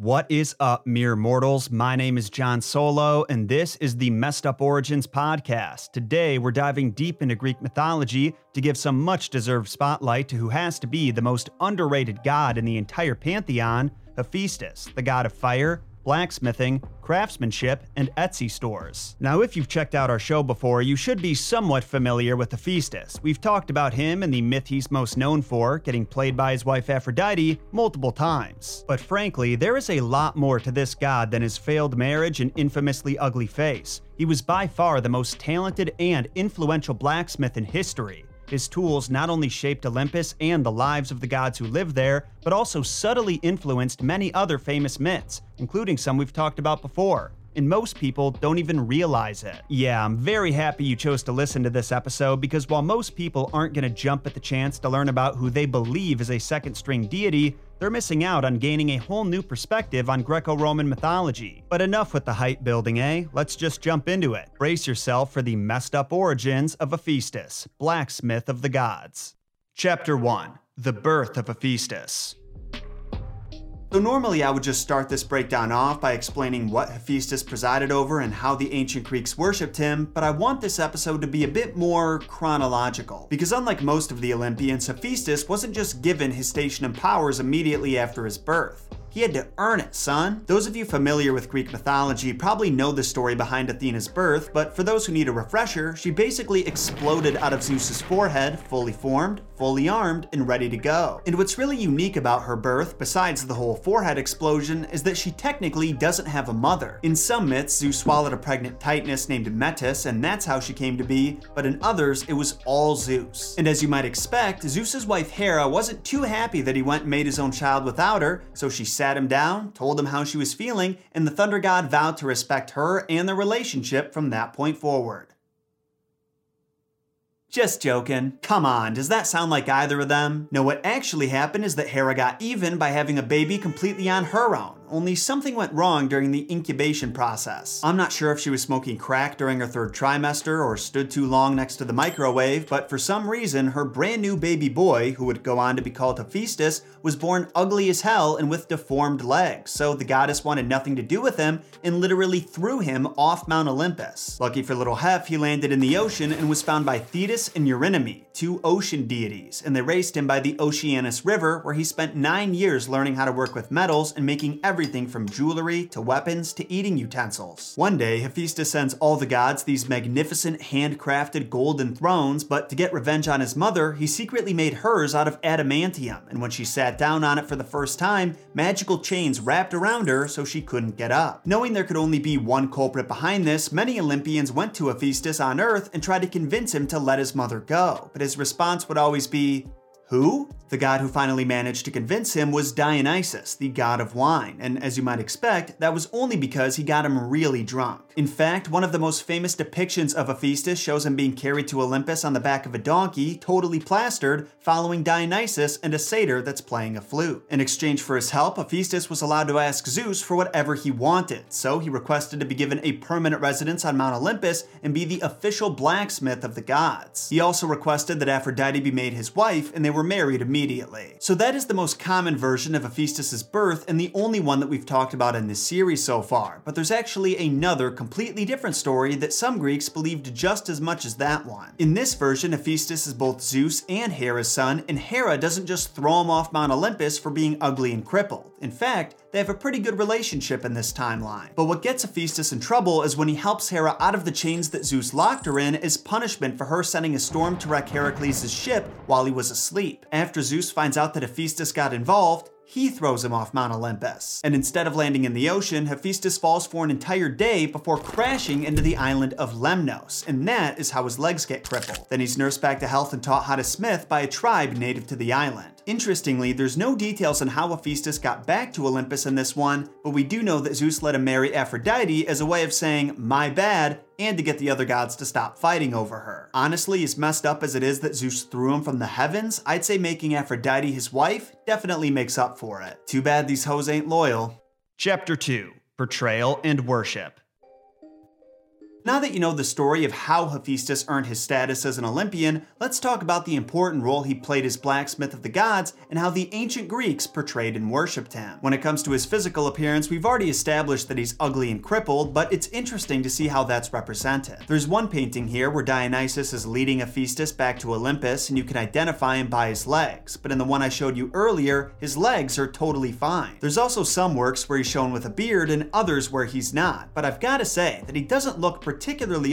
What is up, mere mortals? My name is Jon Solo, and this is the Messed Up Origins podcast. Today, we're diving deep into Greek mythology to give some much deserved spotlight to who has to be the most underrated god in the entire pantheon Hephaestus, the god of fire, blacksmithing, craftsmanship, and Etsy stores. Now, if you've checked out our show before, you should be somewhat familiar with Hephaestus. We've talked about him and the myth he's most known for, getting played by his wife Aphrodite, multiple times. But frankly, there is a lot more to this god than his failed marriage and infamously ugly face. He was by far the most talented and influential blacksmith in history. His tools not only shaped Olympus and the lives of the gods who lived there, but also subtly influenced many other famous myths, including some we've talked about before. And most people don't even realize it. Yeah, I'm very happy you chose to listen to this episode because while most people aren't going to jump at the chance to learn about who they believe is a second string deity, they're missing out on gaining a whole new perspective on Greco Roman mythology. But enough with the hype building, eh? Let's just jump into it. Brace yourself for the messed up origins of Hephaestus, blacksmith of the gods. Chapter 1 The Birth of Hephaestus. So normally I would just start this breakdown off by explaining what Hephaestus presided over and how the ancient Greeks worshipped him, but I want this episode to be a bit more chronological. Because unlike most of the Olympians, Hephaestus wasn't just given his station and powers immediately after his birth. He had to earn it, son. Those of you familiar with Greek mythology probably know the story behind Athena's birth, but for those who need a refresher, she basically exploded out of Zeus's forehead, fully formed, fully armed, and ready to go. And what's really unique about her birth, besides the whole forehead explosion, is that she technically doesn't have a mother. In some myths, Zeus swallowed a pregnant Titaness named Metis, and that's how she came to be, but in others, it was all Zeus. And as you might expect, Zeus's wife Hera wasn't too happy that he went and made his own child without her, so she sat him down, told him how she was feeling, and the Thunder God vowed to respect her and their relationship from that point forward. Just joking. Come on, does that sound like either of them? No, what actually happened is that Hera got even by having a baby completely on her own only something went wrong during the incubation process. I'm not sure if she was smoking crack during her third trimester or stood too long next to the microwave, but for some reason, her brand new baby boy, who would go on to be called Hephaestus, was born ugly as hell and with deformed legs, so the goddess wanted nothing to do with him and literally threw him off Mount Olympus. Lucky for little Hef, he landed in the ocean and was found by Thetis and Eurynome, two ocean deities, and they raised him by the Oceanus River, where he spent nine years learning how to work with metals and making every everything from jewelry to weapons to eating utensils. One day, Hephaestus sends all the gods these magnificent handcrafted golden thrones, but to get revenge on his mother, he secretly made hers out of adamantium, and when she sat down on it for the first time, magical chains wrapped around her so she couldn't get up. Knowing there could only be one culprit behind this, many Olympians went to Hephaestus on Earth and tried to convince him to let his mother go, but his response would always be, who? The god who finally managed to convince him was Dionysus, the god of wine, and as you might expect, that was only because he got him really drunk. In fact, one of the most famous depictions of Hephaestus shows him being carried to Olympus on the back of a donkey, totally plastered, following Dionysus and a satyr that's playing a flute. In exchange for his help, Hephaestus was allowed to ask Zeus for whatever he wanted, so he requested to be given a permanent residence on Mount Olympus and be the official blacksmith of the gods. He also requested that Aphrodite be made his wife, and they were married immediately. So that is the most common version of Hephaestus' birth and the only one that we've talked about in this series so far, but there's actually another completely different story that some Greeks believed just as much as that one. In this version, Hephaestus is both Zeus and Hera's son, and Hera doesn't just throw him off Mount Olympus for being ugly and crippled. In fact, they have a pretty good relationship in this timeline. But what gets Hephaestus in trouble is when he helps Hera out of the chains that Zeus locked her in as punishment for her sending a storm to wreck Heracles' ship while he was asleep. After Zeus finds out that Hephaestus got involved, he throws him off Mount Olympus. And instead of landing in the ocean, Hephaestus falls for an entire day before crashing into the island of Lemnos, and that is how his legs get crippled. Then he's nursed back to health and taught how to smith by a tribe native to the island. Interestingly, there's no details on how Hephaestus got back to Olympus in this one, but we do know that Zeus let him marry Aphrodite as a way of saying, my bad, and to get the other gods to stop fighting over her. Honestly, as messed up as it is that Zeus threw him from the heavens, I'd say making Aphrodite his wife definitely makes up for it. Too bad these hoes ain't loyal. Chapter 2 Portrayal and Worship Now that you know the story of how Hephaestus earned his status as an Olympian, let's talk about the important role he played as blacksmith of the gods and how the ancient Greeks portrayed and worshipped him. When it comes to his physical appearance, we've already established that he's ugly and crippled, but it's interesting to see how that's represented. There's one painting here where Dionysus is leading Hephaestus back to Olympus and you can identify him by his legs, but in the one I showed you earlier, his legs are totally fine. There's also some works where he's shown with a beard and others where he's not, but I've gotta say that he doesn't look particularly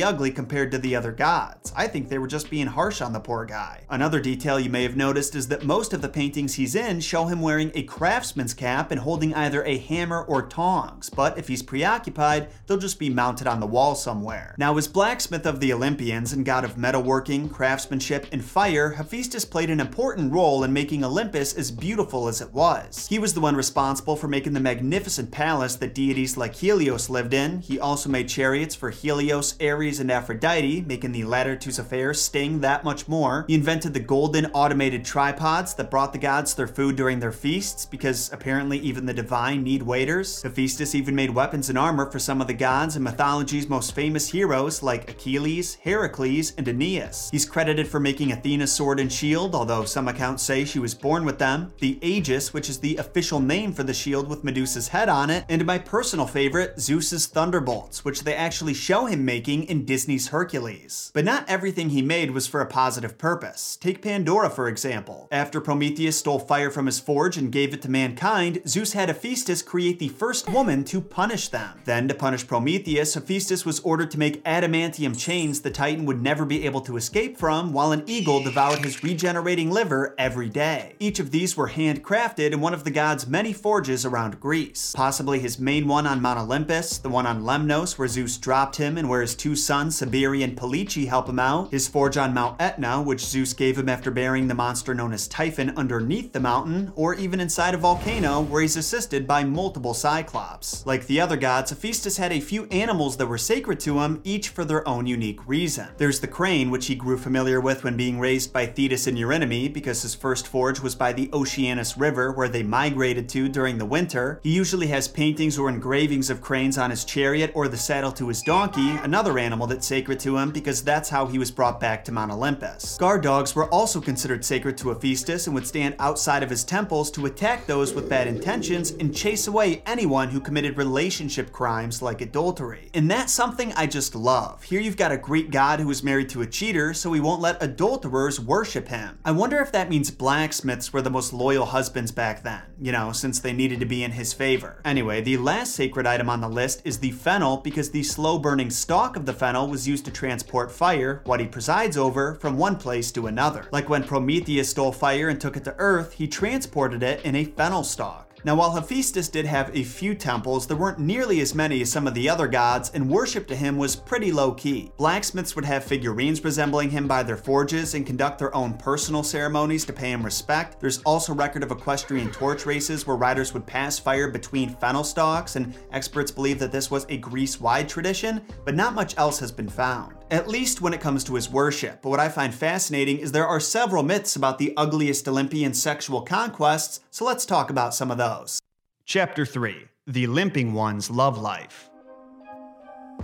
ugly compared to the other gods. I think they were just being harsh on the poor guy. Another detail you may have noticed is that most of the paintings he's in show him wearing a craftsman's cap and holding either a hammer or tongs, but if he's preoccupied, they'll just be mounted on the wall somewhere. Now, as blacksmith of the Olympians and god of metalworking, craftsmanship, and fire, Hephaestus played an important role in making Olympus as beautiful as it was. He was the one responsible for making the magnificent palace that deities like Helios lived in. He also made chariots for Helios Helios, Ares, and Aphrodite, making the latter two's affairs sting that much more. He invented the golden automated tripods that brought the gods their food during their feasts, because apparently even the divine need waiters. Hephaestus even made weapons and armor for some of the gods and mythology's most famous heroes like Achilles, Heracles, and Aeneas. He's credited for making Athena's sword and shield, although some accounts say she was born with them, the Aegis, which is the official name for the shield with Medusa's head on it, and my personal favorite, Zeus's thunderbolts, which they actually show him making in Disney's Hercules. But not everything he made was for a positive purpose. Take Pandora, for example. After Prometheus stole fire from his forge and gave it to mankind, Zeus had Hephaestus create the first woman to punish them. Then, to punish Prometheus, Hephaestus was ordered to make adamantium chains the Titan would never be able to escape from, while an eagle devoured his regenerating liver every day. Each of these were handcrafted in one of the god's many forges around Greece. Possibly his main one on Mount Olympus, the one on Lemnos where Zeus dropped him and where his two sons, Cybele and Police, help him out, his forge on Mount Etna, which Zeus gave him after burying the monster known as Typhon underneath the mountain, or even inside a volcano where he's assisted by multiple Cyclops. Like the other gods, Hephaestus had a few animals that were sacred to him, each for their own unique reason. There's the crane, which he grew familiar with when being raised by Thetis and Eurynome, because his first forge was by the Oceanus River, where they migrated to during the winter. He usually has paintings or engravings of cranes on his chariot or the saddle to his donkey, another animal that's sacred to him because that's how he was brought back to Mount Olympus. Guard dogs were also considered sacred to Hephaestus and would stand outside of his temples to attack those with bad intentions and chase away anyone who committed relationship crimes like adultery. And that's something I just love. Here you've got a Greek god who is married to a cheater, so he won't let adulterers worship him. I wonder if that means blacksmiths were the most loyal husbands back then, you know, since they needed to be in his favor. Anyway, the last sacred item on the list is the fennel because the slow burning stalk of the fennel was used to transport fire, what he presides over, from one place to another. Like when Prometheus stole fire and took it to Earth, he transported it in a fennel stalk. Now, while Hephaestus did have a few temples, there weren't nearly as many as some of the other gods, and worship to him was pretty low key. Blacksmiths would have figurines resembling him by their forges and conduct their own personal ceremonies to pay him respect. There's also record of equestrian torch races where riders would pass fire between fennel stalks, and experts believe that this was a Greece wide tradition, but not much else has been found at least when it comes to his worship. But what I find fascinating is there are several myths about the ugliest Olympian sexual conquests, so let's talk about some of those. Chapter 3 The Limping One's Love Life.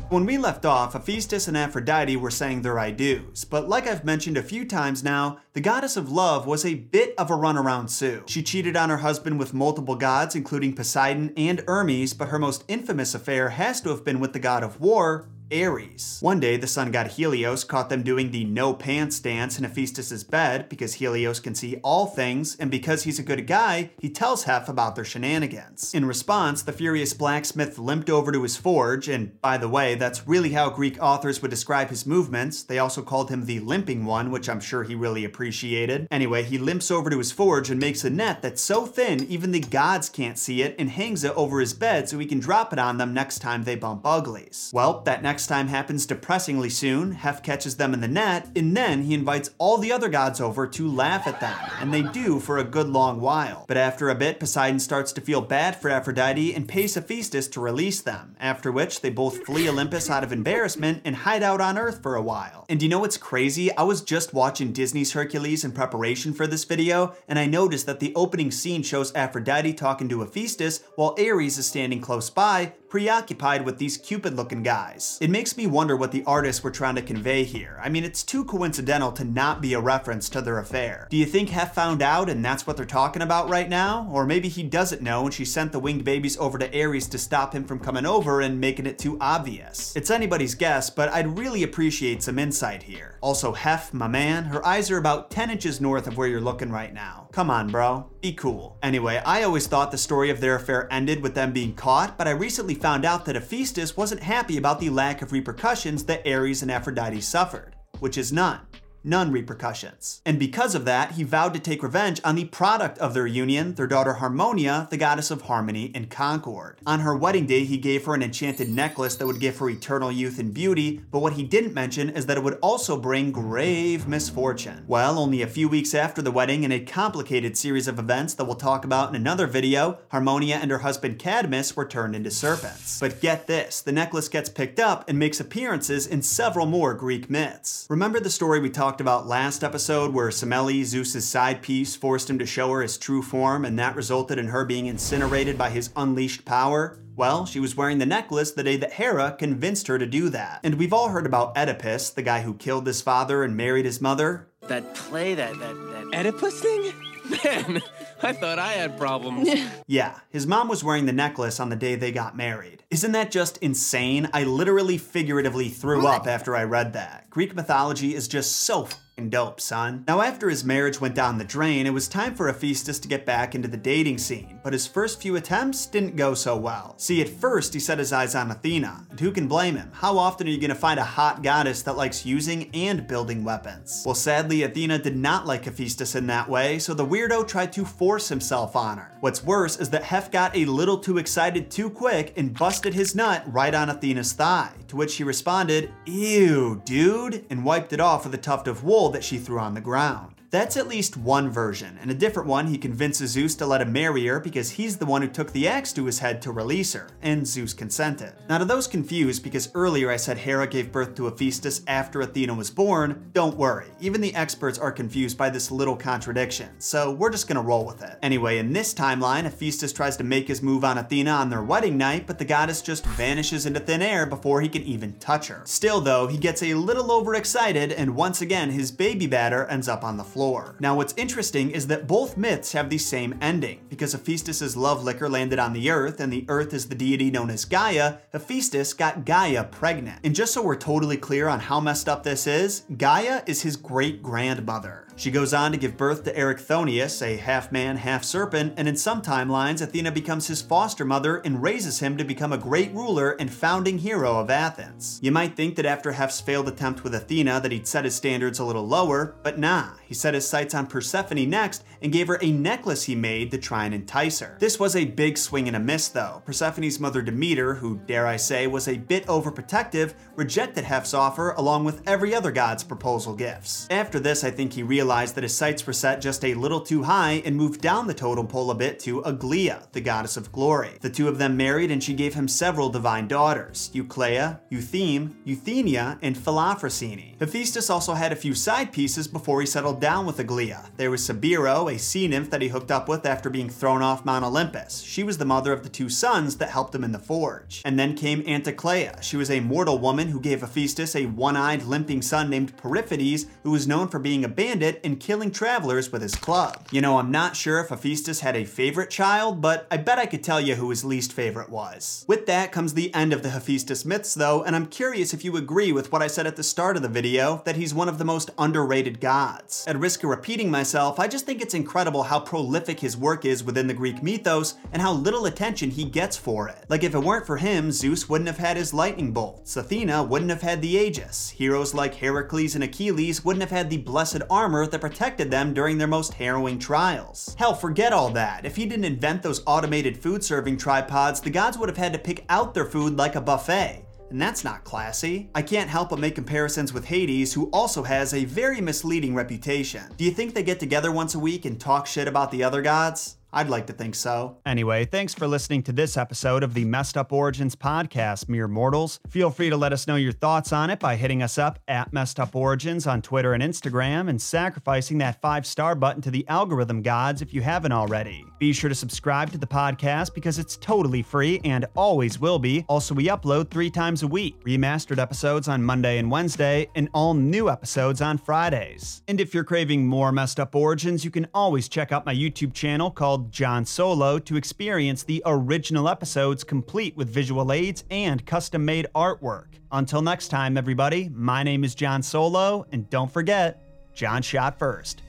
When we left off, Hephaestus and Aphrodite were saying their I do's, but like I've mentioned a few times now, the goddess of love was a bit of a runaround Sue. She cheated on her husband with multiple gods, including Poseidon and Hermes, but her most infamous affair has to have been with the god of war, Ares. One day, the sun god Helios caught them doing the no pants dance in Hephaestus' bed because Helios can see all things, and because he's a good guy, he tells Hef about their shenanigans. In response, the furious blacksmith limped over to his forge, and by the way, that's really how Greek authors would describe his movements. They also called him the limping one, which I'm sure he really appreciated. Anyway, he limps over to his forge and makes a net that's so thin even the gods can't see it and hangs it over his bed so he can drop it on them next time they bump uglies. Well, that next next time happens depressingly soon. Hef catches them in the net, and then he invites all the other gods over to laugh at them, and they do for a good long while. But after a bit, Poseidon starts to feel bad for Aphrodite and pays Hephaestus to release them, after which they both flee Olympus out of embarrassment and hide out on Earth for a while. And you know what's crazy? I was just watching Disney's Hercules in preparation for this video, and I noticed that the opening scene shows Aphrodite talking to Hephaestus while Ares is standing close by, preoccupied with these Cupid looking guys. It makes me wonder what the artists were trying to convey here. I mean, it's too coincidental to not be a reference to their affair. Do you think Hef found out and that's what they're talking about right now? Or maybe he doesn't know and she sent the winged babies over to Ares to stop him from coming over and making it too obvious? It's anybody's guess, but I'd really appreciate some insight here. Also, Hef, my man, her eyes are about 10 inches north of where you're looking right now. Come on, bro. Be cool. Anyway, I always thought the story of their affair ended with them being caught, but I recently found out that Hephaestus wasn't happy about the lack of repercussions that Ares and Aphrodite suffered, which is none none repercussions. And because of that, he vowed to take revenge on the product of their union, their daughter Harmonia, the goddess of harmony and concord. On her wedding day, he gave her an enchanted necklace that would give her eternal youth and beauty, but what he didn't mention is that it would also bring grave misfortune. Well, only a few weeks after the wedding, in a complicated series of events that we'll talk about in another video, Harmonia and her husband Cadmus were turned into serpents. But get this, the necklace gets picked up and makes appearances in several more Greek myths. Remember the story we talked talked about last episode where Semele, Zeus's side piece, forced him to show her his true form and that resulted in her being incinerated by his unleashed power? Well, she was wearing the necklace the day that Hera convinced her to do that. And we've all heard about Oedipus, the guy who killed his father and married his mother. That play, that, that, that Oedipus thing? Man, I thought I had problems. yeah, his mom was wearing the necklace on the day they got married. Isn't that just insane? I literally figuratively threw up after I read that. Greek mythology is just so dope, son. Now after his marriage went down the drain, it was time for Hephaestus to get back into the dating scene, but his first few attempts didn't go so well. See, at first he set his eyes on Athena, and who can blame him? How often are you gonna find a hot goddess that likes using and building weapons? Well, sadly, Athena did not like Hephaestus in that way, so the weirdo tried to force himself on her. What's worse is that Hef got a little too excited too quick and busted his nut right on Athena's thigh, to which she responded, ew, dude, and wiped it off with a tuft of wool that she threw on the ground. That's at least one version. In a different one, he convinces Zeus to let him marry her because he's the one who took the axe to his head to release her, and Zeus consented. Now to those confused, because earlier I said Hera gave birth to Hephaestus after Athena was born, don't worry, even the experts are confused by this little contradiction, so we're just gonna roll with it. Anyway, in this timeline, Hephaestus tries to make his move on Athena on their wedding night, but the goddess just vanishes into thin air before he can even touch her. Still though, he gets a little overexcited, and once again his baby batter ends up on the floor floor. Now what's interesting is that both myths have the same ending. Because Hephaestus' love liquor landed on the earth and the earth is the deity known as Gaia, Hephaestus got Gaia pregnant. And just so we're totally clear on how messed up this is, Gaia is his great grandmother. She goes on to give birth to Erichthonius, a half man, half serpent, and in some timelines, Athena becomes his foster mother and raises him to become a great ruler and founding hero of Athens. You might think that after Hef's failed attempt with Athena that he'd set his standards a little lower, but nah, he set his sights on Persephone next and gave her a necklace he made to try and entice her. This was a big swing and a miss though. Persephone's mother Demeter, who dare I say was a bit overprotective, rejected Hef's offer along with every other god's proposal gifts. After this, I think he realized realized that his sights were set just a little too high and moved down the totem pole a bit to Aglaea, the goddess of glory. The two of them married and she gave him several divine daughters, Eucleia, Eutheme, Euthenia, and Philophrosyne. Hephaestus also had a few side pieces before he settled down with Aglaea. There was Cybele, a sea nymph that he hooked up with after being thrown off Mount Olympus. She was the mother of the two sons that helped him in the forge. And then came Anticleia. She was a mortal woman who gave Hephaestus a one-eyed limping son named Periphetes, who was known for being a bandit and killing travelers with his club. You know, I'm not sure if Hephaestus had a favorite child, but I bet I could tell you who his least favorite was. With that comes the end of the Hephaestus myths though, and I'm curious if you agree with what I said at the start of the video, that he's one of the most underrated gods. At risk of repeating myself, I just think it's incredible how prolific his work is within the Greek mythos and how little attention he gets for it. Like if it weren't for him, Zeus wouldn't have had his lightning bolts, Athena wouldn't have had the Aegis, heroes like Heracles and Achilles wouldn't have had the blessed armor that protected them during their most harrowing trials. Hell, forget all that. If he didn't invent those automated food serving tripods, the gods would have had to pick out their food like a buffet and that's not classy. I can't help but make comparisons with Hades, who also has a very misleading reputation. Do you think they get together once a week and talk shit about the other gods? I'd like to think so. Anyway, thanks for listening to this episode of the Messed Up Origins podcast, Mere Mortals. Feel free to let us know your thoughts on it by hitting us up at Messed Up Origins on Twitter and Instagram and sacrificing that five star button to the algorithm gods if you haven't already. Be sure to subscribe to the podcast because it's totally free and always will be. Also, we upload three times a week remastered episodes on Monday and Wednesday, and all new episodes on Fridays. And if you're craving more Messed Up Origins, you can always check out my YouTube channel called Jon Solo to experience the original episodes complete with visual aids and custom made artwork. Until next time, everybody, my name is Jon Solo, and don't forget, John shot first.